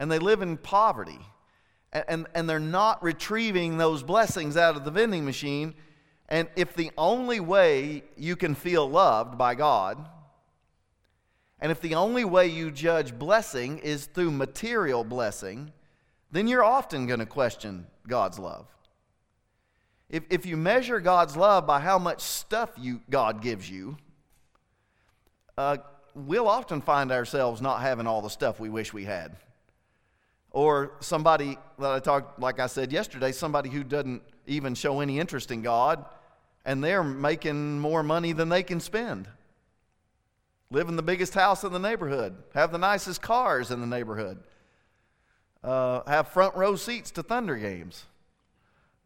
and they live in poverty. And, and, they're not retrieving those blessings out of the vending machine. And if the only way you can feel loved by God, and if the only way you judge blessing is through material blessing, then you're often going to question God's love. If, if you measure God's love by how much stuff you, God gives you, uh, we'll often find ourselves not having all the stuff we wish we had. Or somebody that I talked, like I said yesterday, somebody who doesn't even show any interest in God, and they're making more money than they can spend. Live in the biggest house in the neighborhood, have the nicest cars in the neighborhood, uh, have front row seats to Thunder games.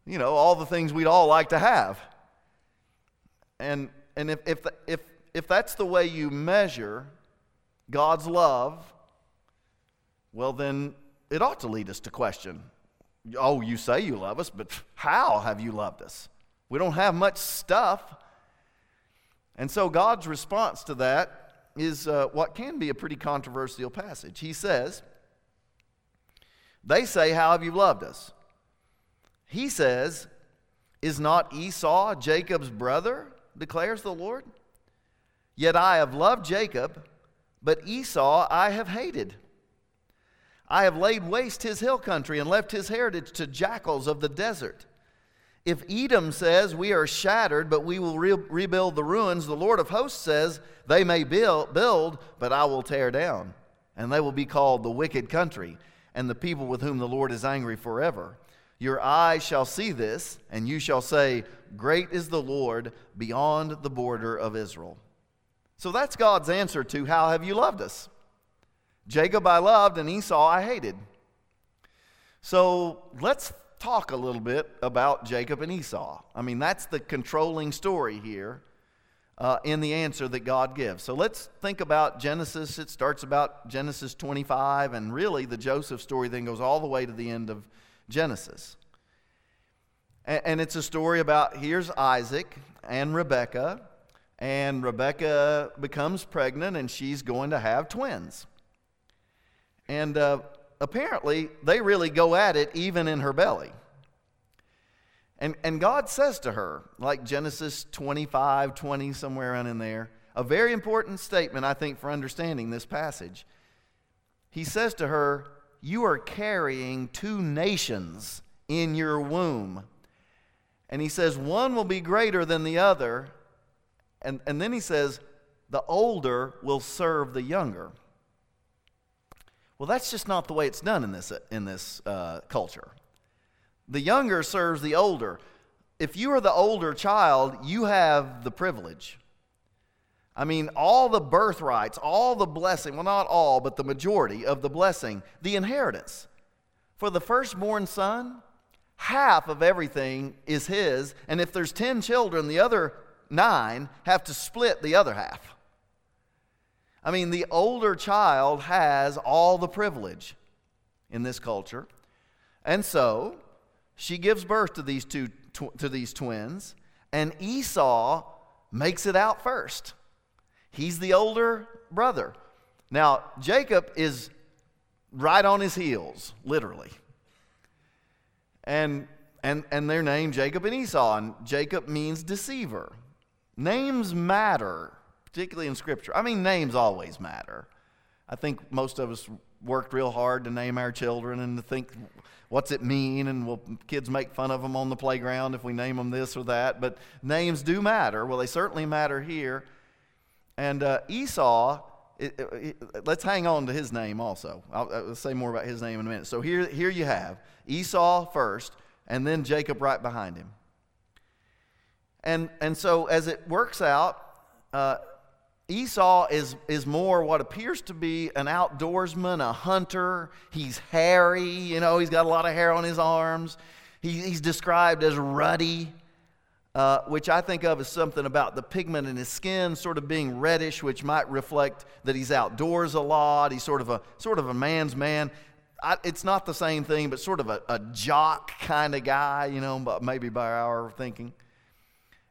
You know, all the things we'd all like to have. And, and if, if, if, if that's the way you measure God's love, well, then it ought to lead us to question oh, you say you love us, but how have you loved us? We don't have much stuff. And so God's response to that is uh, what can be a pretty controversial passage. He says, They say, How have you loved us? He says, Is not Esau Jacob's brother? declares the Lord. Yet I have loved Jacob, but Esau I have hated. I have laid waste his hill country and left his heritage to jackals of the desert. If Edom says, We are shattered, but we will re- rebuild the ruins, the Lord of hosts says, They may build, build, but I will tear down. And they will be called the wicked country, and the people with whom the Lord is angry forever. Your eyes shall see this, and you shall say, Great is the Lord beyond the border of Israel. So that's God's answer to, How have you loved us? Jacob I loved, and Esau I hated. So let's talk a little bit about Jacob and Esau. I mean, that's the controlling story here uh, in the answer that God gives. So let's think about Genesis. It starts about Genesis 25, and really the Joseph story then goes all the way to the end of Genesis. And, and it's a story about here's Isaac and Rebekah, and Rebekah becomes pregnant, and she's going to have twins. And uh, apparently, they really go at it even in her belly. And, and God says to her, like Genesis 25, 20, somewhere around in there, a very important statement, I think, for understanding this passage. He says to her, You are carrying two nations in your womb. And he says, One will be greater than the other. And, and then he says, The older will serve the younger. Well, that's just not the way it's done in this, in this uh, culture. The younger serves the older. If you are the older child, you have the privilege. I mean, all the birthrights, all the blessing, well, not all, but the majority of the blessing, the inheritance. For the firstborn son, half of everything is his, and if there's 10 children, the other nine have to split the other half. I mean, the older child has all the privilege in this culture. And so she gives birth to these two tw- to these twins, and Esau makes it out first. He's the older brother. Now, Jacob is right on his heels, literally. And and and they're named Jacob and Esau, and Jacob means deceiver. Names matter particularly in Scripture. I mean, names always matter. I think most of us worked real hard to name our children and to think, what's it mean? And will kids make fun of them on the playground if we name them this or that? But names do matter. Well, they certainly matter here. And uh, Esau, it, it, it, let's hang on to his name also. I'll, I'll say more about his name in a minute. So here, here you have Esau first, and then Jacob right behind him. And, and so as it works out, uh, Esau is, is more what appears to be an outdoorsman, a hunter. He's hairy, you know, he's got a lot of hair on his arms. He, he's described as ruddy, uh, which I think of as something about the pigment in his skin sort of being reddish, which might reflect that he's outdoors a lot. He's sort of a, sort of a man's man. I, it's not the same thing, but sort of a, a jock kind of guy, you know, maybe by our thinking.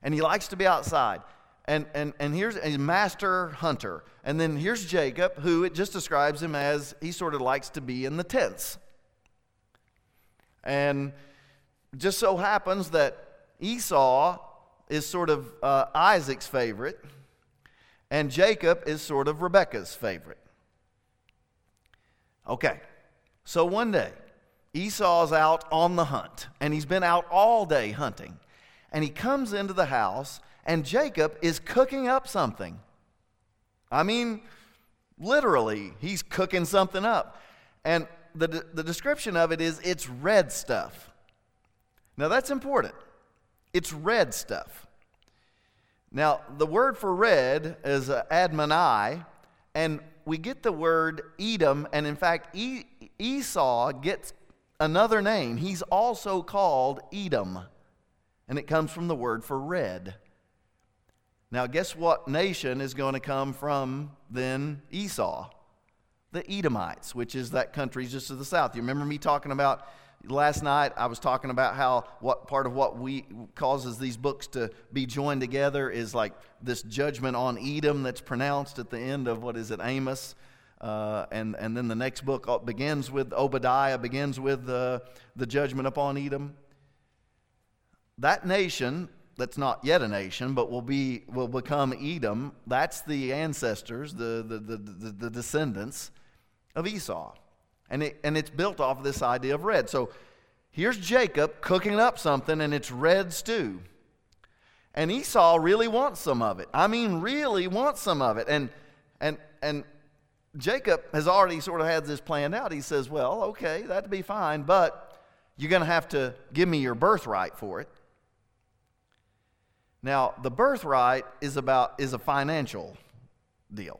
And he likes to be outside. And, and, and here's a master hunter. And then here's Jacob, who it just describes him as he sort of likes to be in the tents. And just so happens that Esau is sort of uh, Isaac's favorite, and Jacob is sort of Rebekah's favorite. Okay, so one day, Esau's out on the hunt, and he's been out all day hunting. And he comes into the house, and Jacob is cooking up something. I mean, literally, he's cooking something up. And the, the description of it is it's red stuff. Now, that's important. It's red stuff. Now, the word for red is uh, admoni, and we get the word Edom, and in fact, e- Esau gets another name. He's also called Edom, and it comes from the word for red. Now, guess what nation is going to come from then Esau? The Edomites, which is that country just to the south. You remember me talking about last night? I was talking about how what part of what we causes these books to be joined together is like this judgment on Edom that's pronounced at the end of what is it, Amos? Uh, and, and then the next book uh, begins with Obadiah, begins with uh, the judgment upon Edom. That nation that's not yet a nation, but will, be, will become Edom, that's the ancestors, the, the, the, the, the descendants of Esau. And, it, and it's built off of this idea of red. So here's Jacob cooking up something, and it's red stew. And Esau really wants some of it. I mean, really wants some of it. And, and, and Jacob has already sort of had this planned out. He says, Well, okay, that'd be fine, but you're going to have to give me your birthright for it. Now, the birthright is about is a financial deal.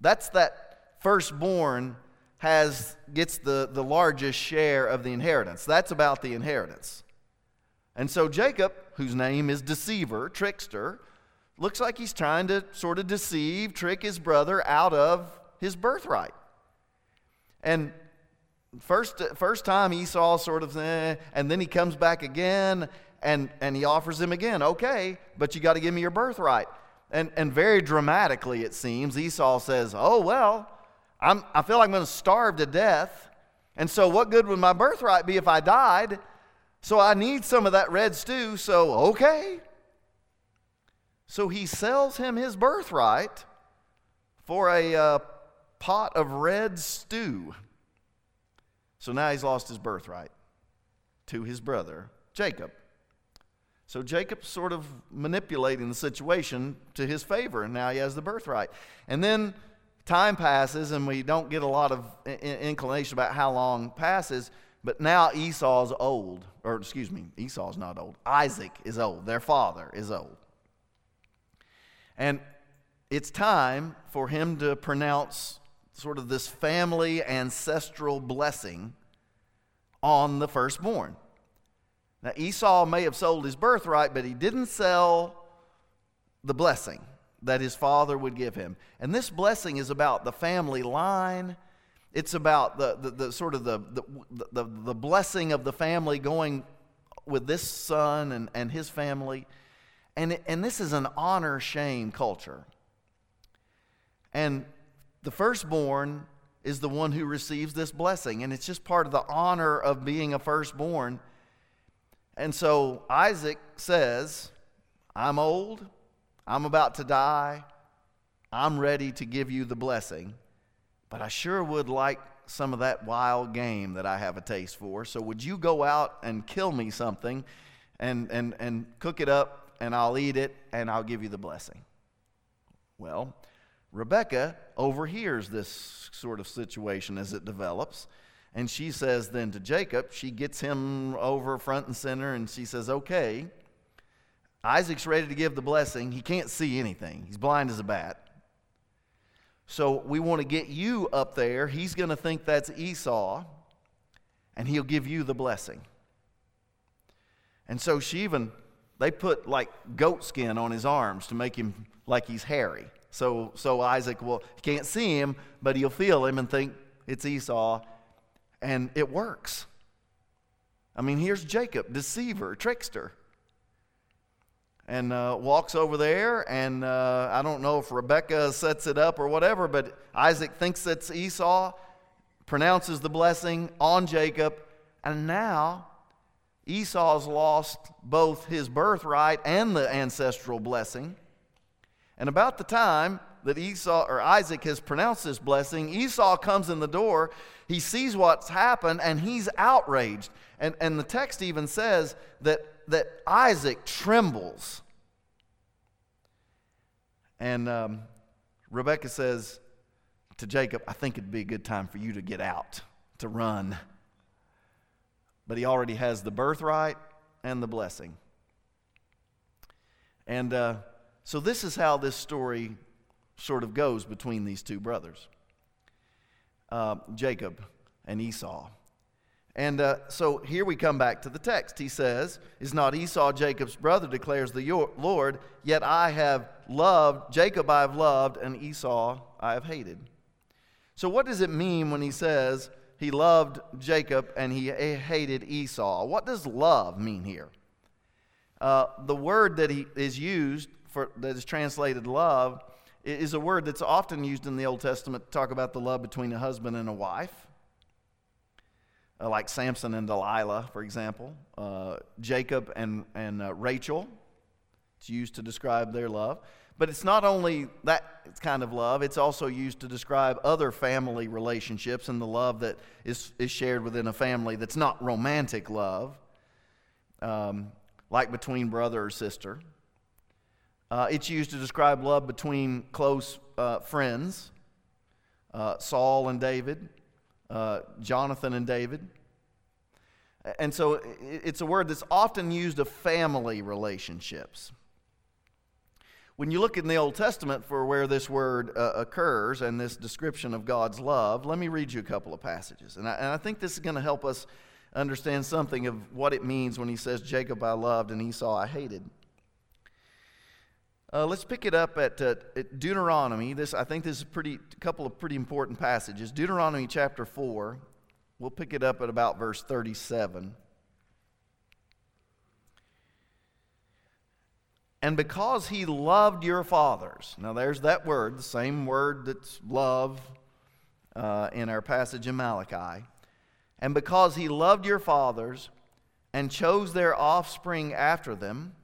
That's that firstborn has gets the, the largest share of the inheritance. That's about the inheritance. And so Jacob, whose name is deceiver, trickster, looks like he's trying to sort of deceive, trick his brother out of his birthright. And first, first time Esau sort of, eh, and then he comes back again, and, and he offers him again, okay, but you got to give me your birthright. And, and very dramatically, it seems, Esau says, oh, well, I'm, I feel like I'm going to starve to death. And so, what good would my birthright be if I died? So, I need some of that red stew, so okay. So, he sells him his birthright for a uh, pot of red stew. So, now he's lost his birthright to his brother, Jacob. So Jacob's sort of manipulating the situation to his favor, and now he has the birthright. And then time passes, and we don't get a lot of inclination about how long passes. But now Esau's old, or excuse me, Esau's not old. Isaac is old. Their father is old. And it's time for him to pronounce sort of this family ancestral blessing on the firstborn. Now, Esau may have sold his birthright, but he didn't sell the blessing that his father would give him. And this blessing is about the family line. It's about the, the, the sort of the, the, the, the, blessing of the family going with this son and, and his family. And, and this is an honor shame culture. And the firstborn is the one who receives this blessing. And it's just part of the honor of being a firstborn and so Isaac says, I'm old, I'm about to die, I'm ready to give you the blessing, but I sure would like some of that wild game that I have a taste for. So would you go out and kill me something and, and, and cook it up and I'll eat it and I'll give you the blessing? Well, Rebecca overhears this sort of situation as it develops. And she says then to Jacob, she gets him over front and center, and she says, Okay, Isaac's ready to give the blessing. He can't see anything, he's blind as a bat. So we want to get you up there. He's going to think that's Esau, and he'll give you the blessing. And so she even, they put like goat skin on his arms to make him like he's hairy. So, so Isaac will, can't see him, but he'll feel him and think it's Esau, and it works. I mean, here's Jacob, deceiver, trickster. and uh, walks over there. And uh, I don't know if Rebecca sets it up or whatever, but Isaac thinks it's Esau, pronounces the blessing on Jacob, and now Esau's lost both his birthright and the ancestral blessing. And about the time that Esau or Isaac has pronounced this blessing, Esau comes in the door. He sees what's happened and he's outraged. And, and the text even says that, that Isaac trembles. And um, Rebecca says to Jacob, I think it'd be a good time for you to get out, to run. But he already has the birthright and the blessing. And uh, so this is how this story sort of goes between these two brothers uh, Jacob and Esau. And uh, so here we come back to the text. He says, Is not Esau Jacob's brother, declares the Lord, yet I have loved, Jacob I have loved, and Esau I have hated. So what does it mean when he says he loved Jacob and he hated Esau? What does love mean here? Uh, the word that he is used for, that is translated love is a word that's often used in the Old Testament to talk about the love between a husband and a wife, uh, like Samson and Delilah, for example, uh, Jacob and, and uh, Rachel. It's used to describe their love. But it's not only that kind of love, it's also used to describe other family relationships and the love that is, is shared within a family that's not romantic love, um, like between brother or sister. Uh, it's used to describe love between close uh, friends, uh, Saul and David, uh, Jonathan and David. And so it's a word that's often used of family relationships. When you look in the Old Testament for where this word uh, occurs and this description of God's love, let me read you a couple of passages. And I, and I think this is going to help us understand something of what it means when he says, Jacob I loved and Esau I hated. Uh, let's pick it up at, uh, at, Deuteronomy. This, I think, this is a couple of pretty important passages. Deuteronomy chapter four. We'll pick it up at about verse thirty-seven. And because he loved your fathers, now there's that word, the same word that's love uh, in our passage in Malachi. And because he loved your fathers and chose their offspring after them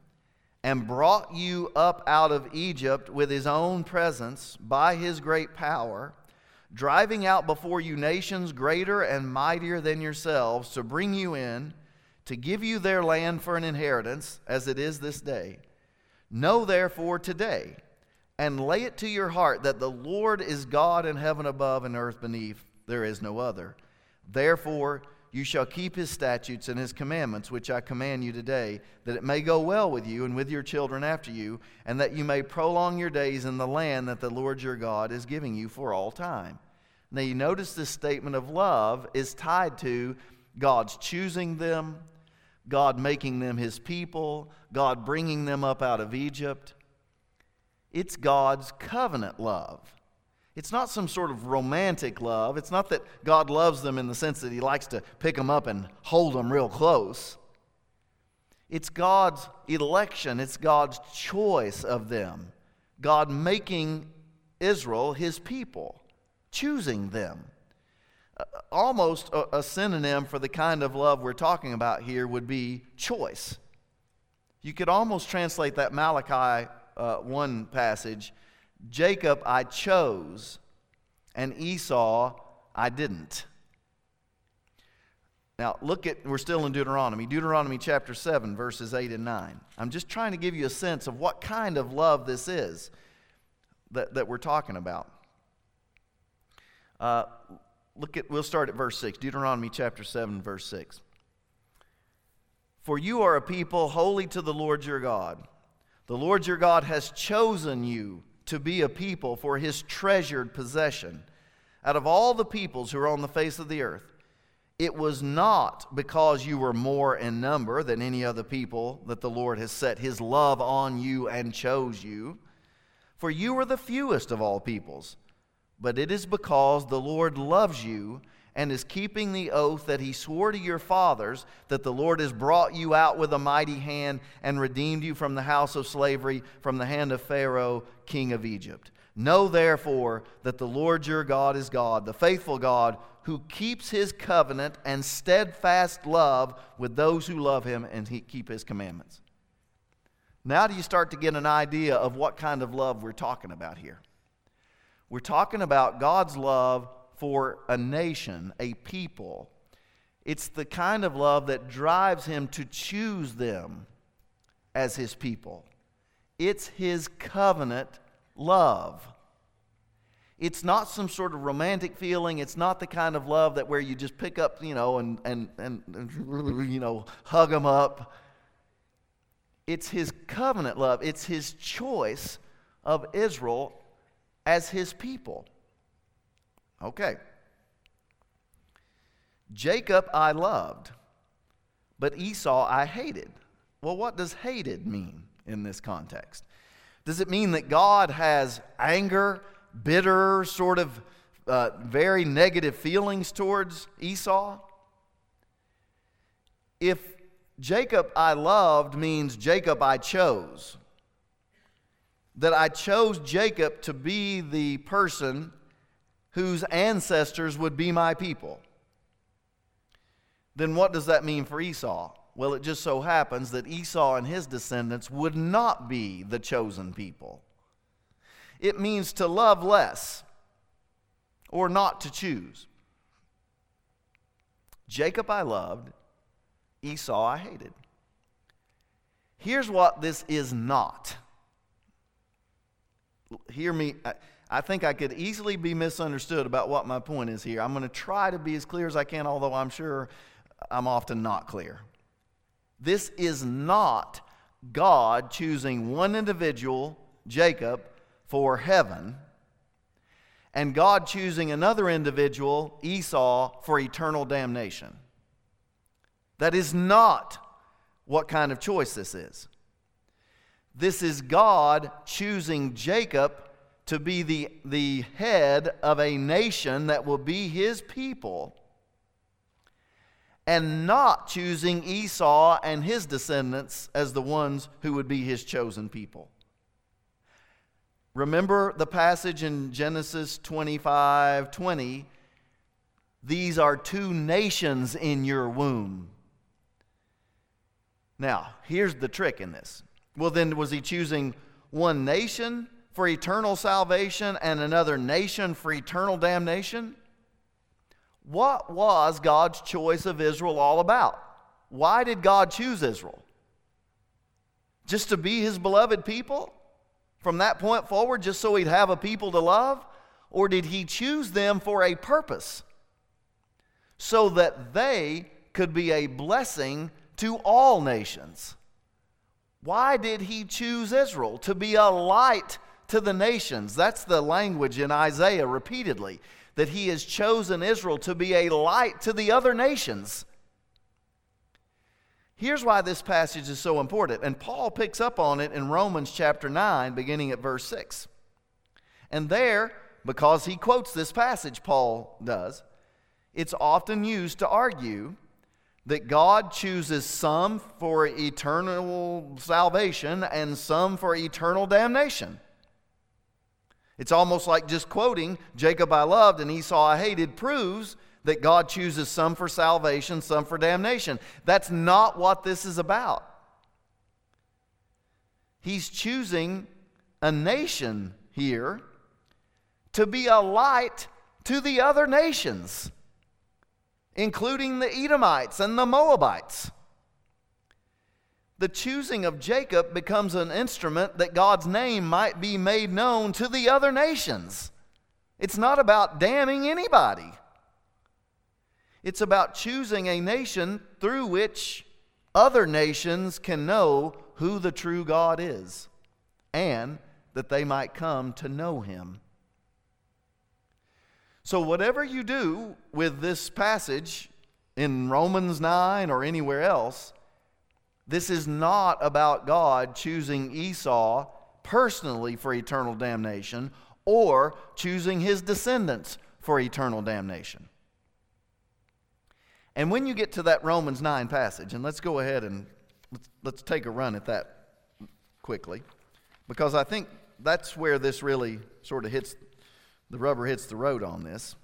and brought you up out of Egypt with his own presence by his great power, driving out before you nations greater and mightier than yourselves to bring you in, to give you their land for an inheritance, as it is this day. Know therefore today, and lay it to your heart that the Lord is God in heaven above and earth beneath, there is no other. Therefore, you shall keep his statutes and his commandments, which I command you today, that it may go well with you and with your children after you, and that you may prolong your days in the land that the Lord your God is giving you for all time. Now, you notice this statement of love is tied to God's choosing them, God making them his people, God bringing them up out of Egypt. It's God's covenant love. It's not some sort of romantic love. It's not that God loves them in the sense that He likes to pick them up and hold them real close. It's God's election, it's God's choice of them. God making Israel His people, choosing them. Almost a, a synonym for the kind of love we're talking about here would be choice. You could almost translate that Malachi uh, 1 passage Jacob I chose, and Esau I didn't. Now, look at, we're still in Deuteronomy, Deuteronomy chapter 7, verses 8 and 9. I'm just trying to give you a sense of what kind of love this is that, that we're talking about. Uh, look at, we'll start at verse 6, Deuteronomy chapter 7, verse 6. For you are a people holy to the Lord your God. The Lord your God has chosen you to be a people for his treasured possession out of all the peoples who are on the face of the earth. It was not because you were more in number than any other people that the Lord has set his love on you and chose you, for you are the fewest of all peoples, but it is because the Lord loves you and is keeping the oath that he swore to your fathers that the Lord has brought you out with a mighty hand and redeemed you from the house of slavery, from the hand of Pharaoh, king of Egypt. Know therefore that the Lord your God is God, the faithful God, who keeps his covenant and steadfast love with those who love him and he keep his commandments. Now, do you start to get an idea of what kind of love we're talking about here? We're talking about God's love for a nation, a people. It's the kind of love that drives him to choose them as his people. It's his covenant love. It's not some sort of romantic feeling. It's not the kind of love that where you just pick up, you know, and, and, and, and you know, hug them up. It's his covenant love. It's his choice of Israel as his people. Okay. Jacob I loved, but Esau I hated. Well, what does hated mean in this context? Does it mean that God has anger, bitter, sort of uh, very negative feelings towards Esau? If Jacob I loved means Jacob I chose, that I chose Jacob to be the person whose ancestors would be my people. Then what does that mean for Esau? Well, it just so happens that Esau and his descendants would not be the chosen people. It means to love less or not to choose. Jacob I loved, Esau I hated. Here's what this is not. Hear me. I think I could easily be misunderstood about what my point is here. I'm going to try to be as clear as I can, although I'm sure I'm often not clear. This is not God choosing one individual, Jacob, for heaven, and God choosing another individual, Esau, for eternal damnation. That is not what kind of choice this is. This is God choosing Jacob to be the, the head of a nation that will be his people and not choosing Esau and his descendants as the ones who would be his chosen people. Remember the passage in Genesis 25 20. These are two nations in your womb. Now, here's the trick in this. Well, then, was he choosing one nation for eternal salvation and another nation for eternal damnation? What was God's choice of Israel all about? Why did God choose Israel? Just to be his beloved people? From that point forward, just so he'd have a people to love? Or did he choose them for a purpose? So that they could be a blessing to all nations. Why did he choose Israel? To be a light to the nations. That's the language in Isaiah repeatedly that he has chosen Israel to be a light to the other nations. Here's why this passage is so important, and Paul picks up on it in Romans chapter 9, beginning at verse 6. And there, because he quotes this passage, Paul does, it's often used to argue that God chooses some for eternal salvation and some for eternal damnation. It's almost like just quoting Jacob I loved and Esau I hated proves that God chooses some for salvation, some for damnation. That's not what this is about. He's choosing a nation here to be a light to the other nations, including the Edomites and the Moabites the choosing of Jacob becomes an instrument that God's name might be made known to the other nations. It's not about damning anybody, it's about choosing a nation through which other nations can know who the true God is and that they might come to know him. So, whatever you do with this passage in Romans 9 or anywhere else, this is not about God choosing Esau personally for eternal damnation or choosing his descendants for eternal damnation. And when you get to that Romans 9 passage, and let's go ahead and let's, let's take a run at that quickly, because I think that's where this really sort of hits the rubber hits the road on this.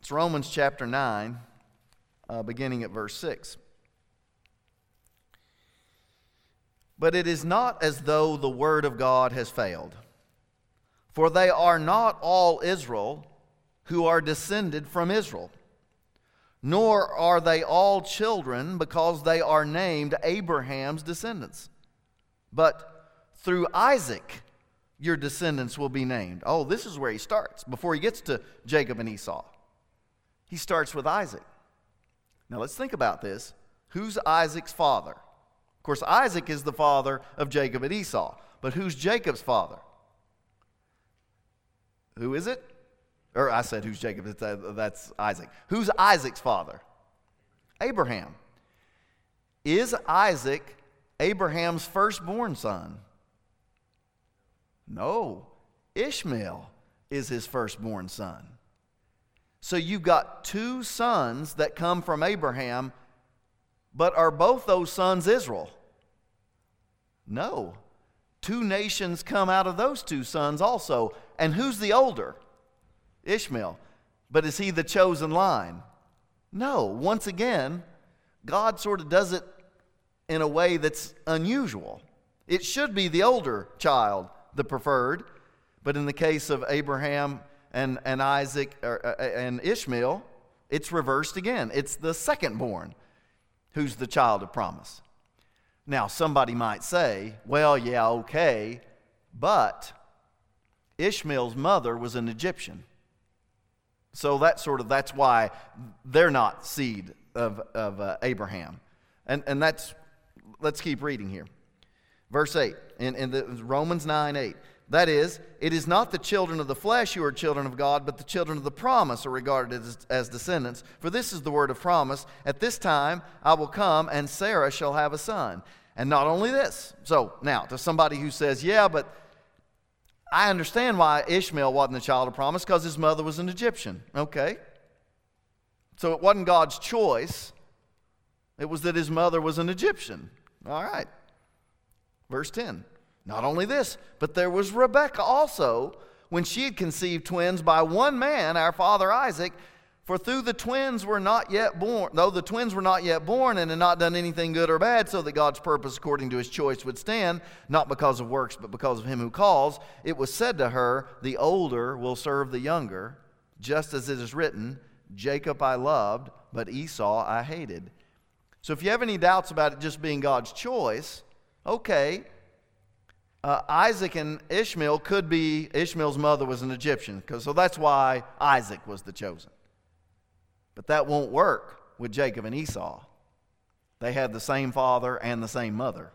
It's Romans chapter 9, uh, beginning at verse 6. But it is not as though the word of God has failed. For they are not all Israel who are descended from Israel, nor are they all children because they are named Abraham's descendants. But through Isaac your descendants will be named. Oh, this is where he starts before he gets to Jacob and Esau. He starts with Isaac. Now let's think about this. Who's Isaac's father? Of course, Isaac is the father of Jacob and Esau. But who's Jacob's father? Who is it? Or I said, who's Jacob? Uh, that's Isaac. Who's Isaac's father? Abraham. Is Isaac Abraham's firstborn son? No. Ishmael is his firstborn son. So you've got two sons that come from Abraham, but are both those sons Israel? No. Two nations come out of those two sons also. And who's the older? Ishmael. But is he the chosen line? No. Once again, God sort of does it in a way that's unusual. It should be the older child, the preferred, but in the case of Abraham and, and Isaac or, uh, and Ishmael, it's reversed again. It's the second born who's the child of promise. Now, somebody might say, well, yeah, okay, but Ishmael's mother was an Egyptian. So that sort of that's why they're not seed of, of uh, Abraham. And, and that's, let's keep reading here. Verse 8, in, in the, Romans 9 8. That is, it is not the children of the flesh who are children of God, but the children of the promise are regarded as, as, descendants. For this is the word of promise At this time I will come, and Sarah shall have a son. And not only this. So, now, to somebody who says, yeah, but I understand why Ishmael wasn't the child of promise because his mother was an Egyptian. Okay. So it wasn't God's choice, it was that his mother was an Egyptian. All right. Verse 10. Not only this, but there was Rebekah also, when she had conceived twins by one man, our father Isaac. For through the twins were not yet born, though the twins were not yet born and had not done anything good or bad, so that God's purpose according to his choice would stand, not because of works, but because of him who calls, it was said to her, The older will serve the younger, just as it is written, Jacob I loved, but Esau I hated. So if you have any doubts about it just being God's choice, okay. Uh, Isaac and Ishmael could be, Ishmael's mother was an Egyptian, so that's why Isaac was the chosen. But that won't work with Jacob and Esau. They had the same father and the same mother.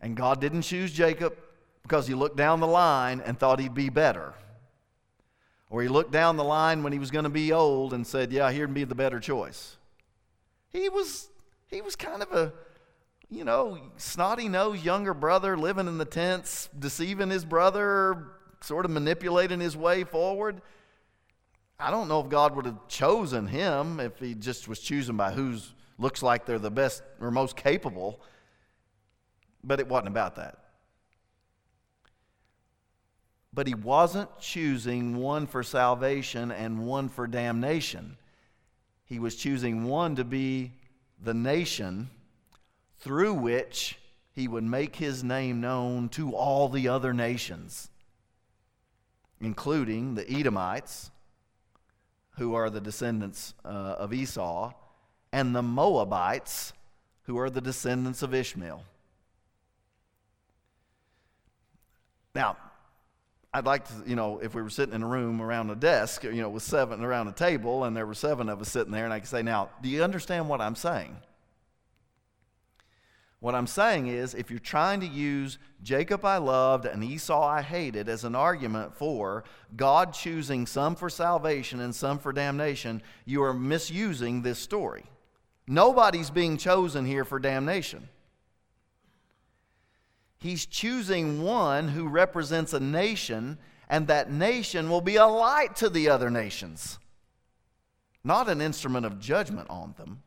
And God didn't choose Jacob because he looked down the line and thought he'd be better. Or he looked down the line when he was going to be old and said, Yeah, here'd be the better choice. He was, he was kind of a, you know, snotty nosed younger brother living in the tents, deceiving his brother, sort of manipulating his way forward. I don't know if God would have chosen him if he just was choosing by who looks like they're the best or most capable, but it wasn't about that. But he wasn't choosing one for salvation and one for damnation. He was choosing one to be the nation through which he would make his name known to all the other nations, including the Edomites who are the descendants uh, of Esau, and the Moabites, who are the descendants of Ishmael. Now, I'd like to, you know, if we were sitting in a room around a desk, you know, with seven around a table, and there were seven of us sitting there, and I could say, now, do you understand what I'm saying? What I'm saying is, if you're trying to use Jacob I loved and Esau I hated as an argument for God choosing some for salvation and some for damnation, you are misusing this story. Nobody's being chosen here for damnation. He's choosing one who represents a nation and that nation will be a light to the other nations, not an instrument of judgment on them.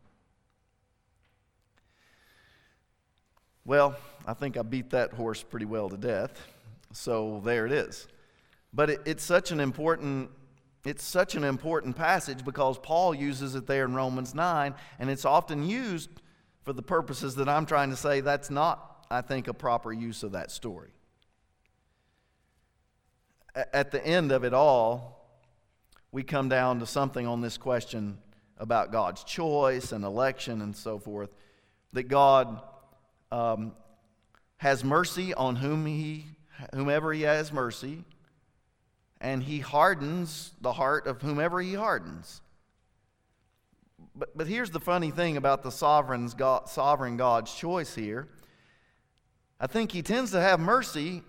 Well, I think I beat that horse pretty well to death. So there it is. But it, it's such an important it's such an important passage because Paul uses it there in Romans 9 and it's often used for the purposes that I'm trying to say that's not I think a proper use of that story. At the end of it all, we come down to something on this question about God's choice and election and so forth that God um, has mercy on whom he, whomever he has mercy, and he hardens the heart of whomever he hardens. But, but here's the funny thing about the sovereign's God, sovereign God's choice here. I think he tends to have mercy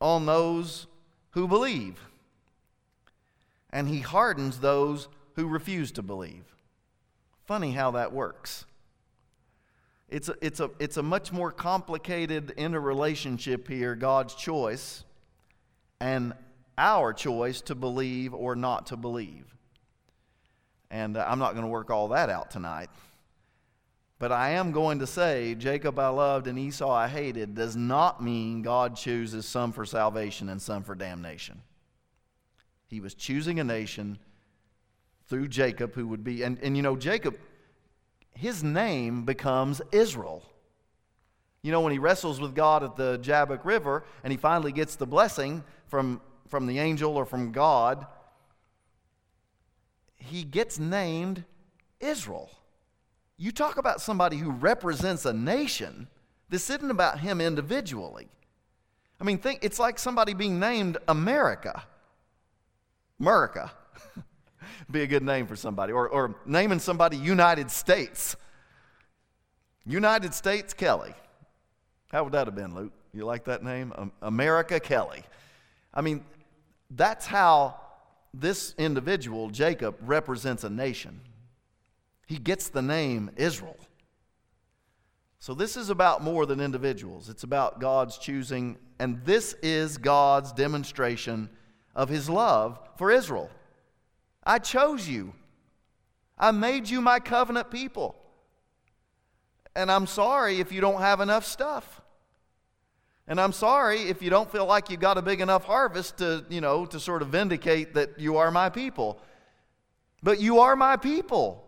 on those who believe, and he hardens those who refuse to believe. Funny how that works. It's a, it's, a, it's a much more complicated interrelationship here God's choice and our choice to believe or not to believe. And uh, I'm not going to work all that out tonight. But I am going to say Jacob I loved and Esau I hated does not mean God chooses some for salvation and some for damnation. He was choosing a nation through Jacob who would be, and, and you know, Jacob his name becomes Israel. You know, when he wrestles with God at the Jabbok River and he finally gets the blessing from, from the angel or from God, he gets named Israel. You talk about somebody who represents a nation. This isn't about him individually. I mean, think it's like somebody being named America. America. be a good name for somebody. Or, or naming somebody United States. United States Kelly. How would that have been, Luke? You like that name? Um, America Kelly. I mean, that's how this individual, Jacob, represents a nation. He gets the name Israel. So, this is about more than individuals. It's about God's choosing, and this is God's demonstration of his love for Israel. I chose you. I made you my covenant people. And I'm sorry if you don't have enough stuff. And I'm sorry if you don't feel like you've got a big enough harvest to, you know, to sort of vindicate that you are my people. But you are my people.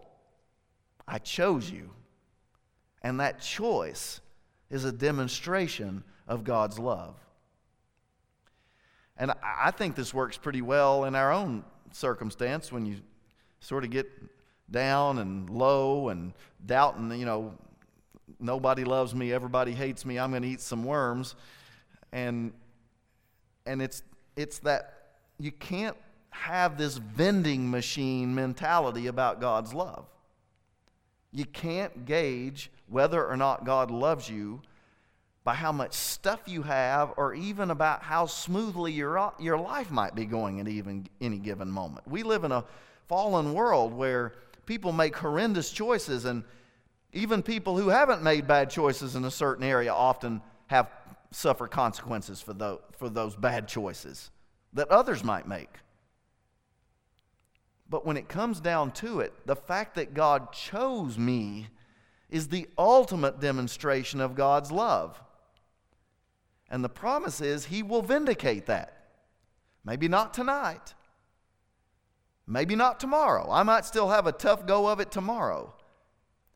I chose you. And that choice is a demonstration of God's love. And I think this works pretty well in our own circumstance when you sort of get down and low and doubting, you know, nobody loves me, everybody hates me, I'm going to eat some worms. And and it's it's that you can't have this vending machine mentality about God's love. You can't gauge whether or not God loves you by how much stuff you have or even about how smoothly your, your life might be going at even any given moment. We live in a fallen world where people make horrendous choices and even people who haven't made bad choices in a certain area often have suffer consequences for those, for those bad choices that others might make. But when it comes down to it, the fact that God chose me is the ultimate demonstration of God's love. And the promise is He will vindicate that. Maybe not tonight. Maybe not tomorrow. I might still have a tough go of it tomorrow.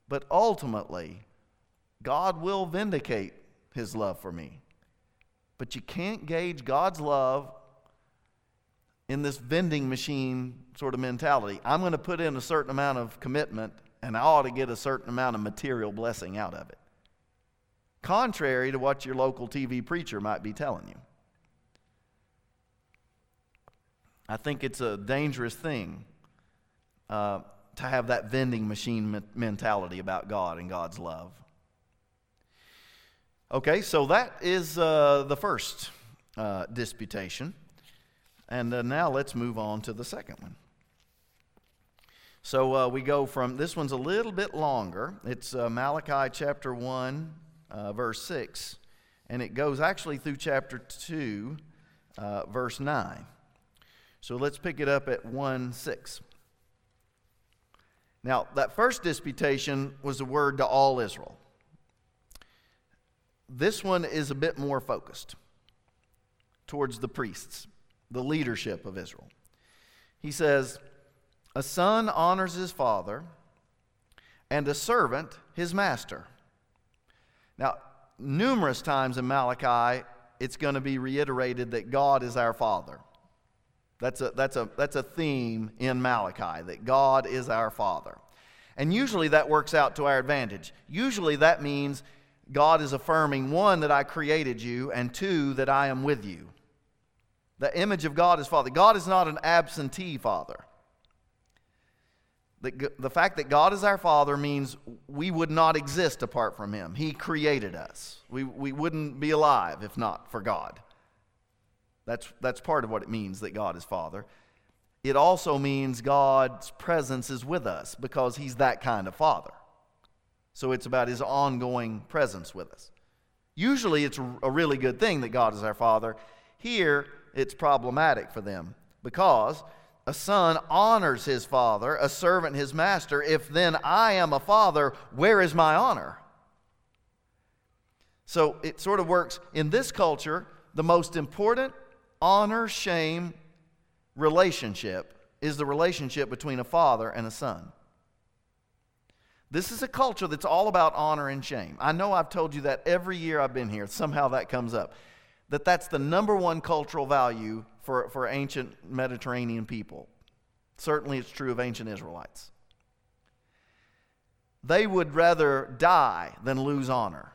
But ultimately, God will vindicate His love for me. But you can't gauge God's love in this vending machine sort of mentality. I'm going to put in a certain amount of commitment and I ought to get a certain amount of material blessing out of it contrary to what your local TV preacher might be telling you. I think it's a dangerous thing uh, to have that vending machine mentality about God and God's love. Okay, so that is uh, the first uh, disputation. And uh, now let's move on to the second one. So uh, we go from, this one's a little bit longer. It's uh, Malachi chapter 1, uh, verse 6. And it goes actually through chapter 2, uh, verse 9. So let's pick it up at 1 6. Now, that first disputation was a word to all Israel. This one is a bit more focused towards the priests, the leadership of Israel. He says, A son honors his father, and a servant his master. Now, numerous times in Malachi, it's going to be reiterated that God is our father. That's a, that's, a, that's a theme in Malachi, that God is our Father. And usually that works out to our advantage. Usually that means God is affirming, one, that I created you, and two, that I am with you. The image of God is Father. God is not an absentee Father. The, the fact that God is our Father means we would not exist apart from Him. He created us. We, we wouldn't be alive if not for God. That's, that's part of what it means that God is Father. It also means God's presence is with us because He's that kind of Father. So it's about His ongoing presence with us. Usually it's a really good thing that God is our Father. Here, it's problematic for them because a son honors his father, a servant his master. If then I am a father, where is my honor? So it sort of works in this culture. The most important honor shame relationship is the relationship between a father and a son. This is a culture that's all about honor and shame. I know I've told you that every year I've been here. Somehow that comes up. That that's the number one cultural value for, for ancient Mediterranean people. Certainly it's true of ancient Israelites. They would rather die than lose honor.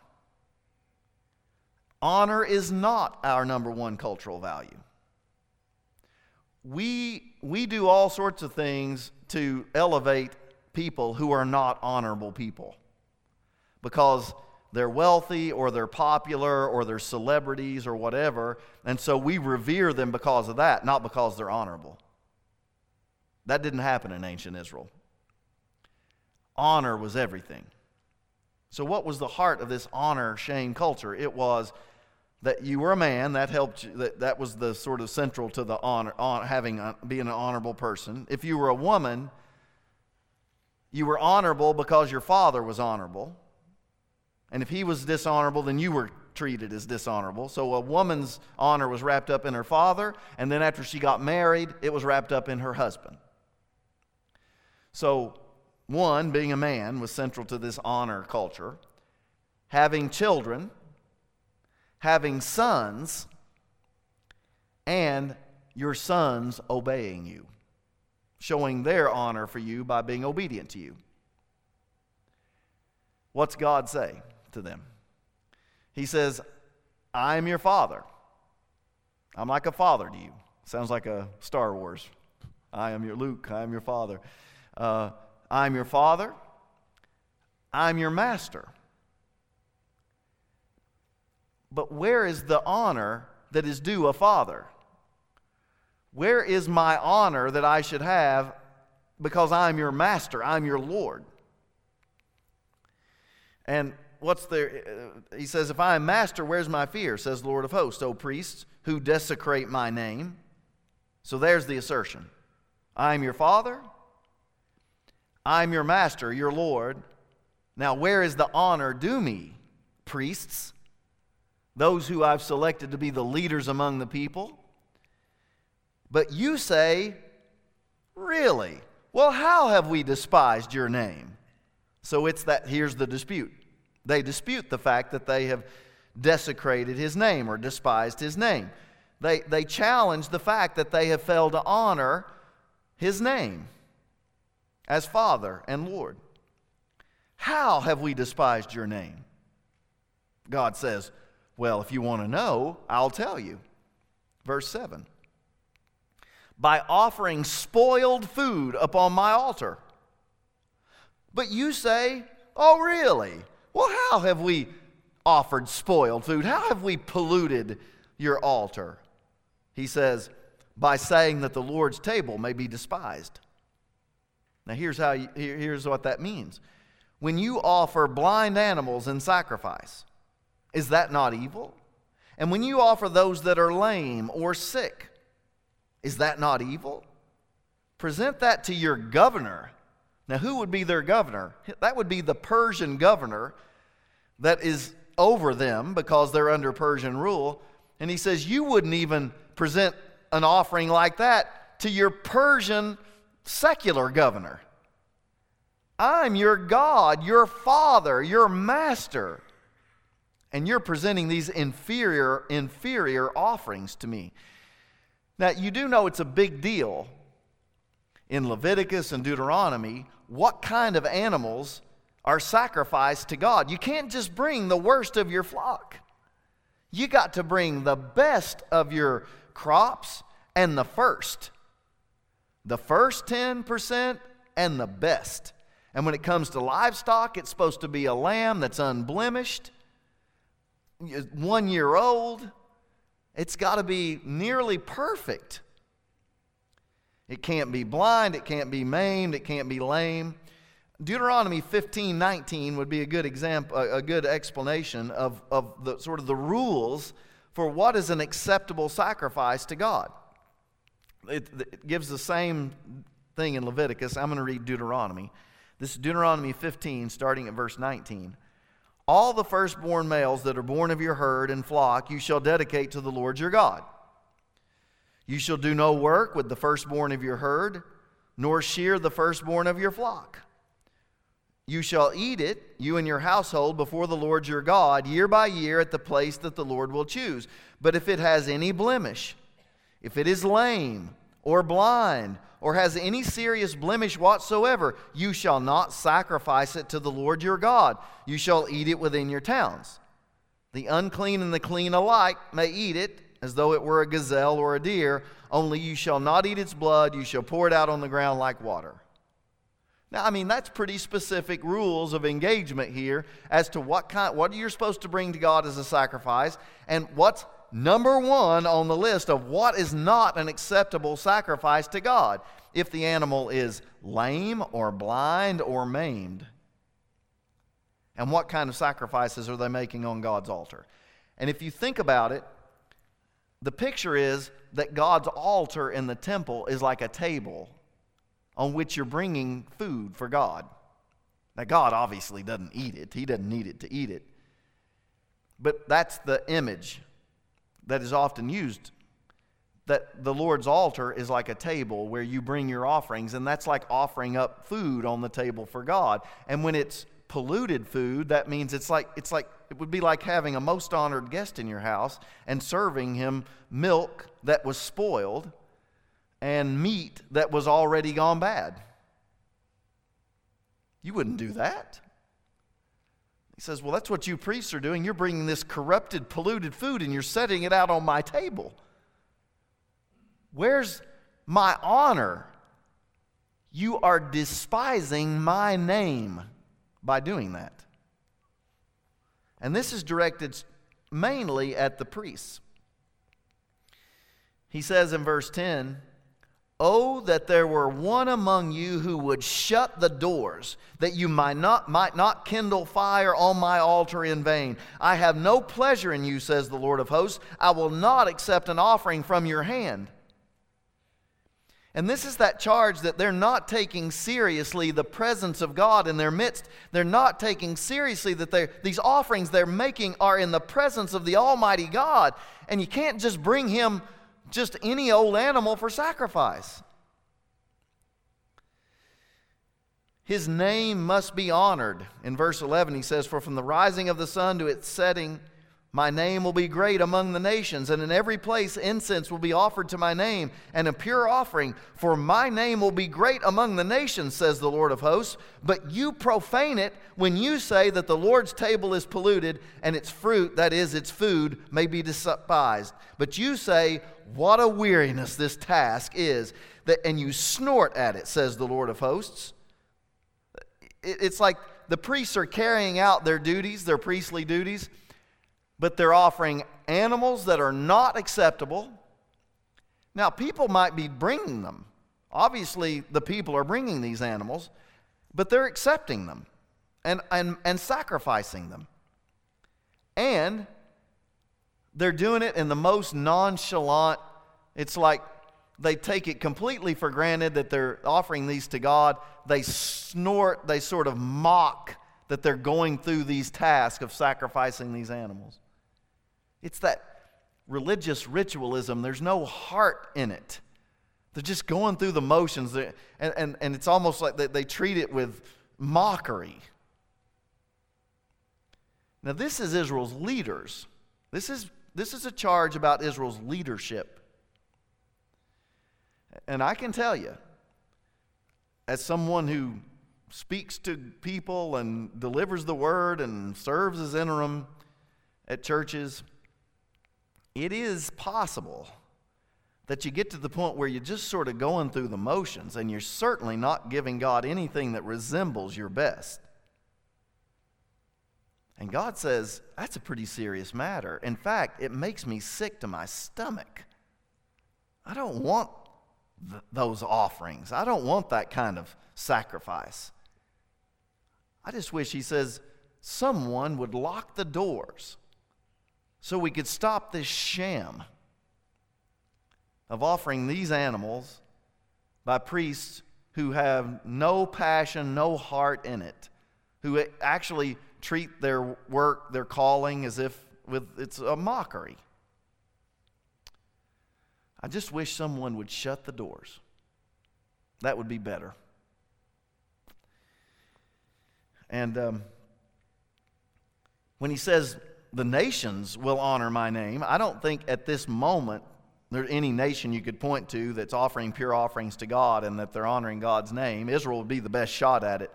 Honor is not our number one cultural value. We, we do all sorts of things to elevate people who are not honorable people because they're wealthy or they're popular or they're celebrities or whatever. And so we revere them because of that, not because they're honorable. That didn't happen in ancient Israel. Honor was everything. So, what was the heart of this honor shame culture? It was that you were a man that helped you, that, that was the sort of central to the honor on, having a, being an honorable person if you were a woman you were honorable because your father was honorable and if he was dishonorable then you were treated as dishonorable. So a woman's honor was wrapped up in her father and then after she got married it was wrapped up in her husband. So one being a man was central to this honor culture. Having children having sons and your sons obeying you, showing their honor for you by being obedient to you. What's God say to them? He says, I am your father. I'm like a father to you. Sounds like a Star Wars. I am your Luke. I am your father. Uh, I'm your father. I'm your master. But where is the honor that is due a father? Where is my honor that I should have because I'm your master, I'm your Lord? And what's the, uh, he says, if I am master, where's my fear? Says the Lord of hosts, O priests who desecrate my name. So there's the assertion I am your father, I'm your master, your Lord. Now, where is the honor due me, priests? those who I've selected to be the leaders among the people. But you say, Really? Well, how have we despised your name? So it's that here's the dispute. They dispute the fact that they have desecrated his name or despised his name. They, they challenge the fact that they have failed to honor his name as Father and Lord. How have we despised your name? God says, well, if you want to know, I'll tell you. Verse 7 By offering spoiled food upon my altar. But you say, Oh, really? Well, how have we offered spoiled food? How have we polluted your altar? He says, By saying that the Lord's table may be despised. Now, here's, how you, here's what that means. When you offer blind animals in sacrifice, is that not evil? And when you offer those that are lame or sick, is that not evil? Present that to your governor. Now, who would be their governor? That would be the Persian governor that is over them because they're under Persian rule. And he says, You wouldn't even present an offering like that to your Persian secular governor. I'm your God, your father, your master. And you're presenting these inferior, inferior offerings to me. Now, you do know it's a big deal in Leviticus and Deuteronomy what kind of animals are sacrificed to God. You can't just bring the worst of your flock. You got to bring the best of your crops and the first. The first 10% and the best. And when it comes to livestock, it's supposed to be a lamb that's unblemished, one year old. It's got to be nearly perfect. It can't be blind, it can't be maimed, it can't be lame. Deuteronomy 15 19 would be a good example, a good explanation of, of the sort of the rules for what is an acceptable sacrifice to God. It, it gives the same thing in Leviticus. I'm going to read Deuteronomy. This is Deuteronomy 15, starting at verse 19. All the firstborn males that are born of your herd and flock you shall dedicate to the Lord your God. You shall do no work with the firstborn of your herd, nor shear the firstborn of your flock. You shall eat it, you and your household, before the Lord your God, year by year at the place that the Lord will choose. But if it has any blemish, if it is lame or blind, or has any serious blemish whatsoever, you shall not sacrifice it to the Lord your God. You shall eat it within your towns. The unclean and the clean alike may eat it, as though it were a gazelle or a deer, only you shall not eat its blood, you shall pour it out on the ground like water. Now, I mean, that's pretty specific rules of engagement here as to what kind, what you're supposed to bring to God as a sacrifice, and what's number one on the list of what is not an acceptable sacrifice to God if the animal is lame or blind or maimed. And what kind of sacrifices are they making on God's altar? And if you think about it, the picture is that God's altar in the temple is like a table on which you're bringing food for God. Now, God obviously doesn't eat it, He doesn't need it to eat it. But that's the image that is often used that the Lord's altar is like a table where you bring your offerings, and that's like offering up food on the table for God. And when it's polluted food, that means it's like it's like it would be like having a most honored guest in your house and serving him milk that was spoiled and meat that was already gone bad. You wouldn't do that. He says, Well, that's what you priests are doing. You're bringing this corrupted, polluted food and you're setting it out on my table. Where's my honor? You are despising my name by doing that. And this is directed mainly at the priests. He says in verse 10 Oh, that there were one among you who would shut the doors, that you might not, might not kindle fire on my altar in vain. I have no pleasure in you, says the Lord of hosts. I will not accept an offering from your hand. And this is that charge that they're not taking seriously the presence of God in their midst. They're not taking seriously that these offerings they're making are in the presence of the Almighty God. And you can't just bring Him just any old animal for sacrifice. His name must be honored. In verse 11, he says, For from the rising of the sun to its setting, my name will be great among the nations, and in every place incense will be offered to my name, and a pure offering. For my name will be great among the nations, says the Lord of hosts. But you profane it when you say that the Lord's table is polluted, and its fruit, that is, its food, may be despised. But you say, What a weariness this task is, that, and you snort at it, says the Lord of hosts. It's like the priests are carrying out their duties, their priestly duties but they're offering animals that are not acceptable. Now, people might be bringing them. Obviously, the people are bringing these animals, but they're accepting them and, and, and sacrificing them. And They're doing it in the most nonchalant. It's like they take it completely for granted that they're offering these to God. They snort, they sort of mock that they're going through these tasks of sacrificing these animals. It's that religious ritualism, there's no heart in it. They're just going through the motions, and, and, and it's almost like they, they treat it with mockery. Now, this is Israel's leaders. This is, this is a charge about Israel's leadership. And I can tell you, as someone who speaks to people and delivers the word and serves as interim at churches, it is possible that you get to the point where you're just sort of going through the motions and you're certainly not giving God anything that resembles your best. And God says, that's a pretty serious matter. In fact, it makes me sick to my stomach. I don't want th- those offerings, I don't want that kind of sacrifice. I just wish, he says, someone would lock the doors so we could stop this sham of offering these animals by priests who have no passion, no heart in it, who actually treat their work, their calling, as if with, it's a mockery. I just wish someone would shut the doors. That would be better. And um, when he says the nations will honor my name, I don't think at this moment there's any nation you could point to that's offering pure offerings to God and that they're honoring God's name. Israel would be the best shot at it.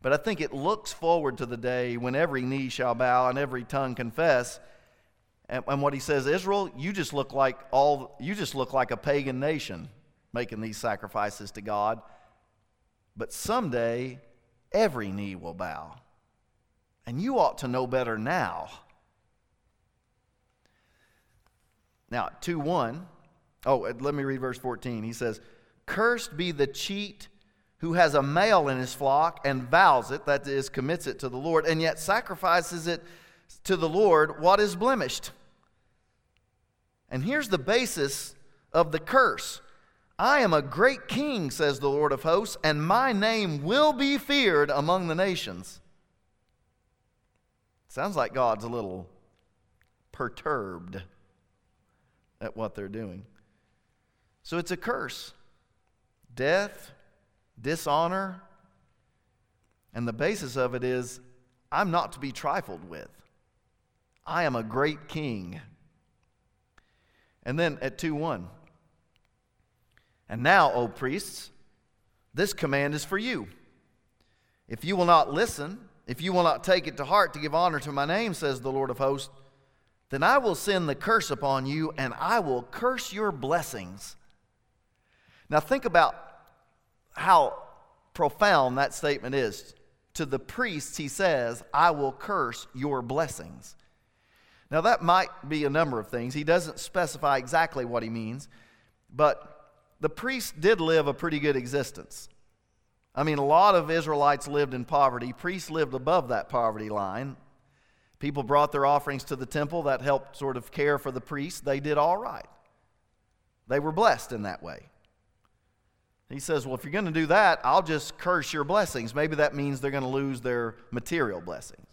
But I think it looks forward to the day when every knee shall bow and every tongue confess. And, and what he says, Israel, you just look like all you just look like a pagan nation making these sacrifices to God. But someday every knee will bow. And you ought to know better now. Now, 2 1. Oh, uh, let me read verse 14. He says, Cursed be the cheat who has a male in his flock and vows it, that is, commits it to the Lord, and yet sacrifices it to the Lord what is blemished. And here's the basis of the curse I am a great king, says the Lord of hosts, and my name will be feared among the nations. Sounds like God's a little perturbed at what they're doing. So it's a curse death, dishonor, and the basis of it is I'm not to be trifled with. I am a great king. And then at 2 1, and now, O priests, this command is for you. If you will not listen, if you will not take it to heart to give honor to my name, says the Lord of hosts, then I will send the curse upon you and I will curse your blessings. Now, think about how profound that statement is. To the priests, he says, I will curse your blessings. Now, that might be a number of things. He doesn't specify exactly what he means, but the priests did live a pretty good existence. I mean, a lot of Israelites lived in poverty. Priests lived above that poverty line. People brought their offerings to the temple that helped sort of care for the priests. They did all right. They were blessed in that way. He says, Well, if you're going to do that, I'll just curse your blessings. Maybe that means they're going to lose their material blessings.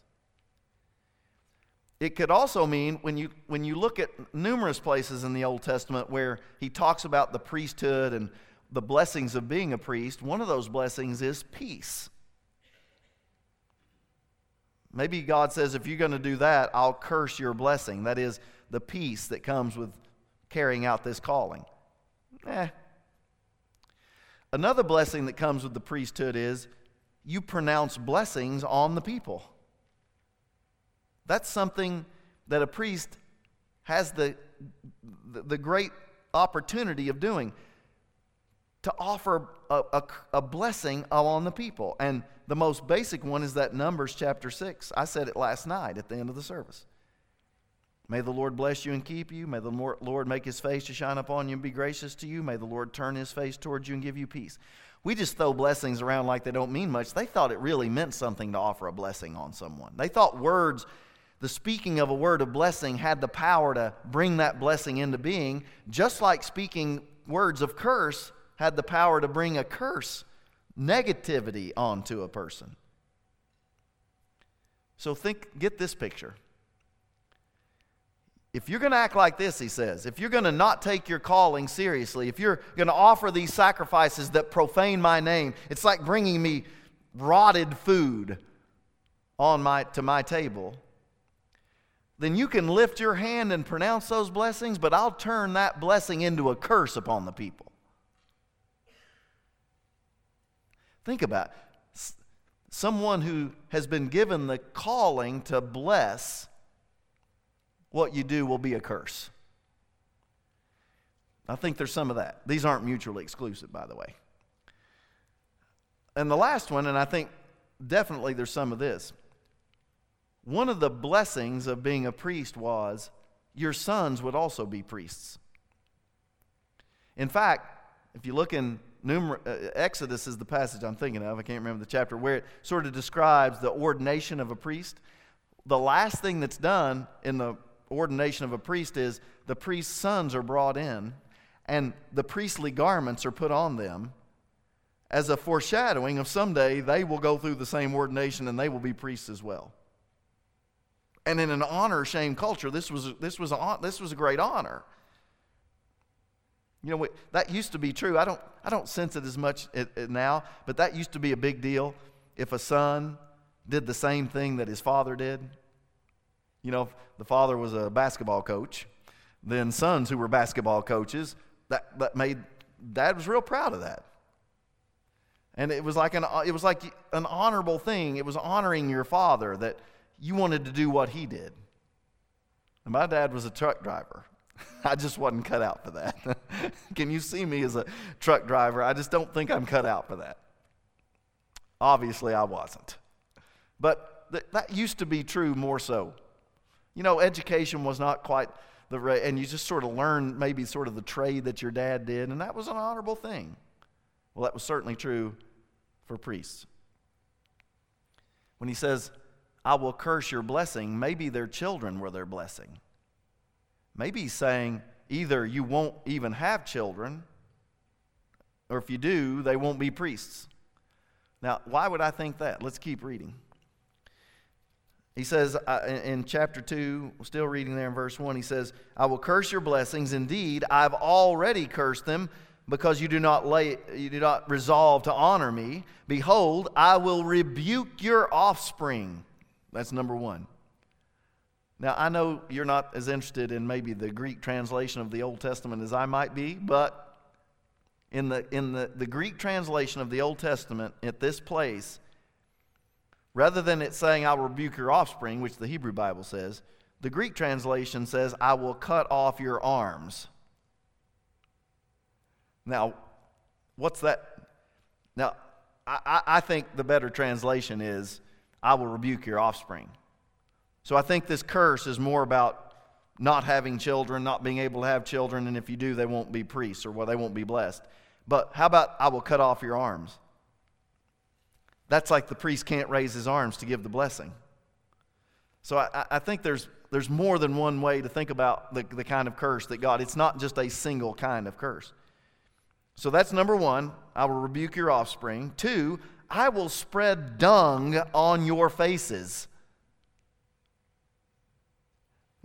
It could also mean when you, when you look at numerous places in the Old Testament where he talks about the priesthood and the blessings of being a priest, one of those blessings is peace. Maybe God says, if you're going to do that, I'll curse your blessing. That is, the peace that comes with carrying out this calling. Eh. Another blessing that comes with the priesthood is you pronounce blessings on the people. That's something that a priest has the, the, the great opportunity of doing to offer a, a, a, blessing on the people. And the most basic one is that Numbers chapter 6. I said it last night at the end of the service. May the Lord bless you and keep you. May the Lord make his face to shine upon you and be gracious to you. May the Lord turn his face towards you and give you peace. We just throw blessings around like they don't mean much. They thought it really meant something to offer a blessing on someone. They thought words The speaking of a word of blessing had the power to bring that blessing into being, just like speaking words of curse had the power to bring a curse, negativity onto a person. So think get this picture. If you're going to act like this, he says, if you're going to not take your calling seriously, if you're going to offer these sacrifices that profane my name, it's like bringing me rotted food on my, to my table, then you can lift your hand and pronounce those blessings, but I'll turn that blessing into a curse upon the people. Think about it. someone who has been given the calling to bless what you do will be a curse. I think there's some of that. These aren't mutually exclusive, by the way. And the last one, and I think definitely there's some of this. One of the blessings of being a priest was your sons would also be priests. In fact, if you look in Numer- uh, Exodus is the passage I'm thinking of. I can't remember the chapter where it sort of describes the ordination of a priest. The last thing that's done in the ordination of a priest is the priest's sons are brought in and the priestly garments are put on them as a foreshadowing of someday they will go through the same ordination and they will be priests as well. And in an honor shame culture, this was, this was, this was a great honor. You know, that used to be true. I don't, I don't sense it as much now, but that used to be a big deal if a son did the same thing that his father did. You know, the father was a basketball coach, then sons who were basketball coaches, that, that made dad was real proud of that. And it was like an it was like an honorable thing. It was honoring your father that you wanted to do what he did. And my dad was a truck driver. I just wasn't cut out for that. Can you see me as a truck driver? I just don't think I'm cut out for that. Obviously, I wasn't. But th- that used to be true more so. You know, education was not quite the right, and you just sort of learned maybe sort of the trade that your dad did, and that was an honorable thing. Well, that was certainly true for priests. When he says, I will curse your blessing, maybe their children were their blessing. Maybe he's saying either you won't even have children, or if you do, they won't be priests. Now, why would I think that? Let's keep reading. He says uh, in chapter 2, still reading there in verse 1, he says, I will curse your blessings. Indeed, I've already cursed them because you do not lay, you do not resolve to honor me. Behold, I will rebuke your offspring. That's number one. Now, I know you're not as interested in maybe the Greek translation of the Old Testament as I might be, but in the, in the, the Greek translation of the Old Testament at this place, Rather than it saying, I will rebuke your offspring, which the Hebrew Bible says, the Greek translation says, I will cut off your arms. Now, what's that? Now, I, I think the better translation is, I will rebuke your offspring. So I think this curse is more about not having children, not being able to have children, and if you do, they won't be priests or well, they won't be blessed. But how about I will cut off your arms? That's like the priest can't raise his arms to give the blessing. So I, I think there's, there's more than one way to think about the, the kind of curse that God, it's not just a single kind of curse. So that's number one, I will rebuke your offspring. Two, I will spread dung on your faces.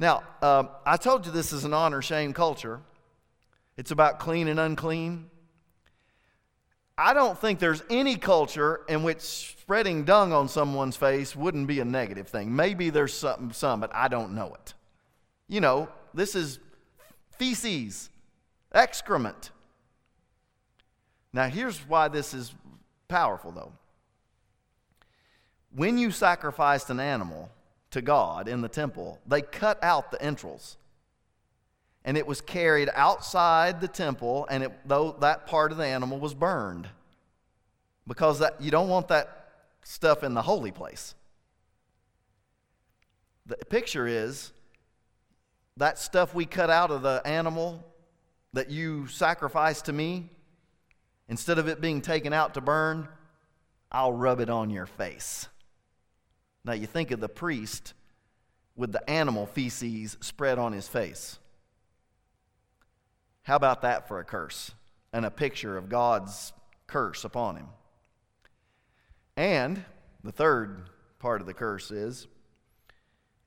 Now, uh, I told you this is an honor shame culture. It's about clean and unclean. I don't think there's any culture in which spreading dung on someone's face wouldn't be a negative thing. Maybe there's some, some, but I don't know it. You know, this is feces, excrement. Now, here's why this is powerful, though. When you sacrificed an animal to God in the temple, they cut out the entrails and it was carried outside the temple, and it, though that part of the animal was burned, because that, you don't want that stuff in the holy place. The picture is that stuff we cut out of the animal that you sacrificed to me, instead of it being taken out to burn, I'll rub it on your face. Now you think of the priest with the animal feces spread on his face. How about that for a curse and a picture of God's curse upon him? And the third part of the curse is,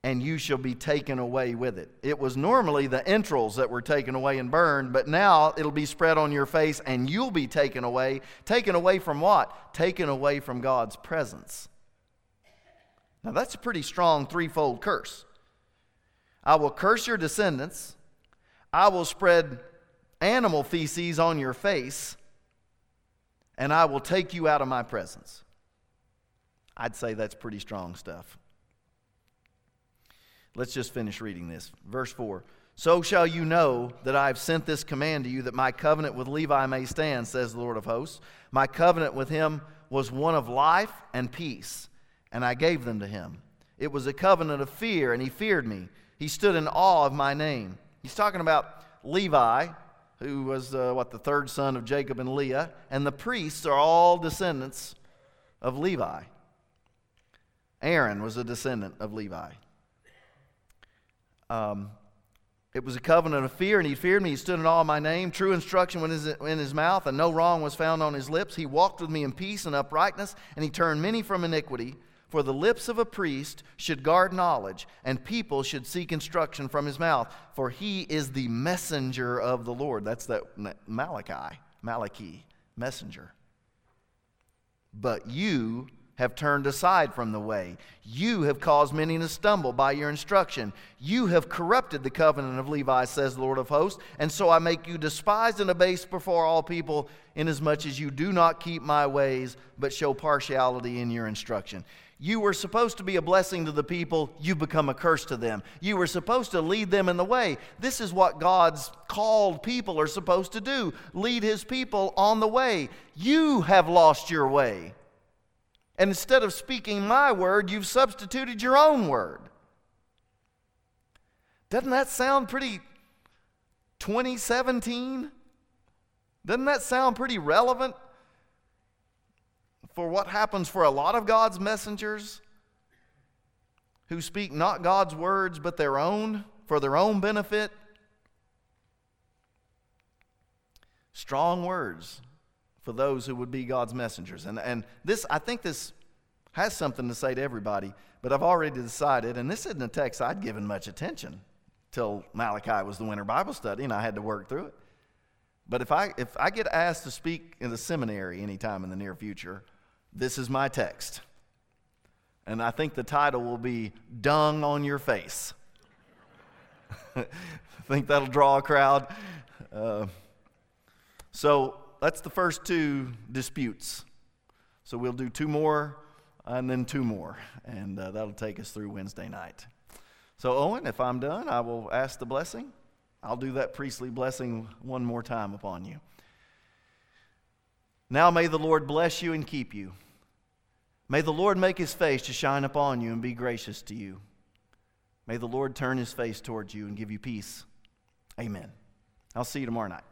and you shall be taken away with it. It was normally the entrails that were taken away and burned, but now it'll be spread on your face and you'll be taken away. Taken away from what? Taken away from God's presence. Now that's a pretty strong threefold curse. I will curse your descendants, I will spread animal feces on your face, and I will take you out of my presence. I'd say that's pretty strong stuff. Let's just finish reading this. Verse 4 So shall you know that I have sent this command to you, that my covenant with Levi may stand, says the Lord of hosts. My covenant with him was one of life and peace, and I gave them to him. It was a covenant of fear, and he feared me. He stood in awe of my name. He's talking about Levi, who was uh, what the third son of Jacob and Leah, and the priests are all descendants of Levi. Aaron was a descendant of Levi. Um, it was a covenant of fear, and he feared me. He stood in awe of my name. True instruction was in his mouth, and no wrong was found on his lips. He walked with me in peace and uprightness, and he turned many from iniquity. For the lips of a priest should guard knowledge, and people should seek instruction from his mouth. For he is the messenger of the Lord. That's that Malachi, Malachi, messenger. But you have turned aside from the way. You have caused many to stumble by your instruction. You have corrupted the covenant of Levi, says the Lord of hosts. And so I make you despised and abased before all people, inasmuch as you do not keep my ways, but show partiality in your instruction. You were supposed to be a blessing to the people, you become a curse to them. You were supposed to lead them in the way. This is what God's called people are supposed to do lead his people on the way. You have lost your way. And instead of speaking my word, you've substituted your own word. Doesn't that sound pretty 2017? Doesn't that sound pretty relevant for what happens for a lot of God's messengers who speak not God's words but their own for their own benefit? Strong words for those who would be God's messengers. And, and this, I think this has something to say to everybody, but I've already decided, and this isn't a text I'd given much attention till Malachi was the winter Bible study and I had to work through it. But if I, if I get asked to speak in the seminary anytime in the near future, this is my text. And I think the title will be Dung on Your Face. I think that'll draw a crowd. Uh, so that's the first two disputes. So we'll do two more and then two more, and uh, that'll take us through Wednesday night. So, Owen, if I'm done, I will ask the blessing. I'll do that priestly blessing one more time upon you. Now may the Lord bless you and keep you. May the Lord make his face to shine upon you and be gracious to you. May the Lord turn his face towards you and give you peace. Amen. I'll see you tomorrow night.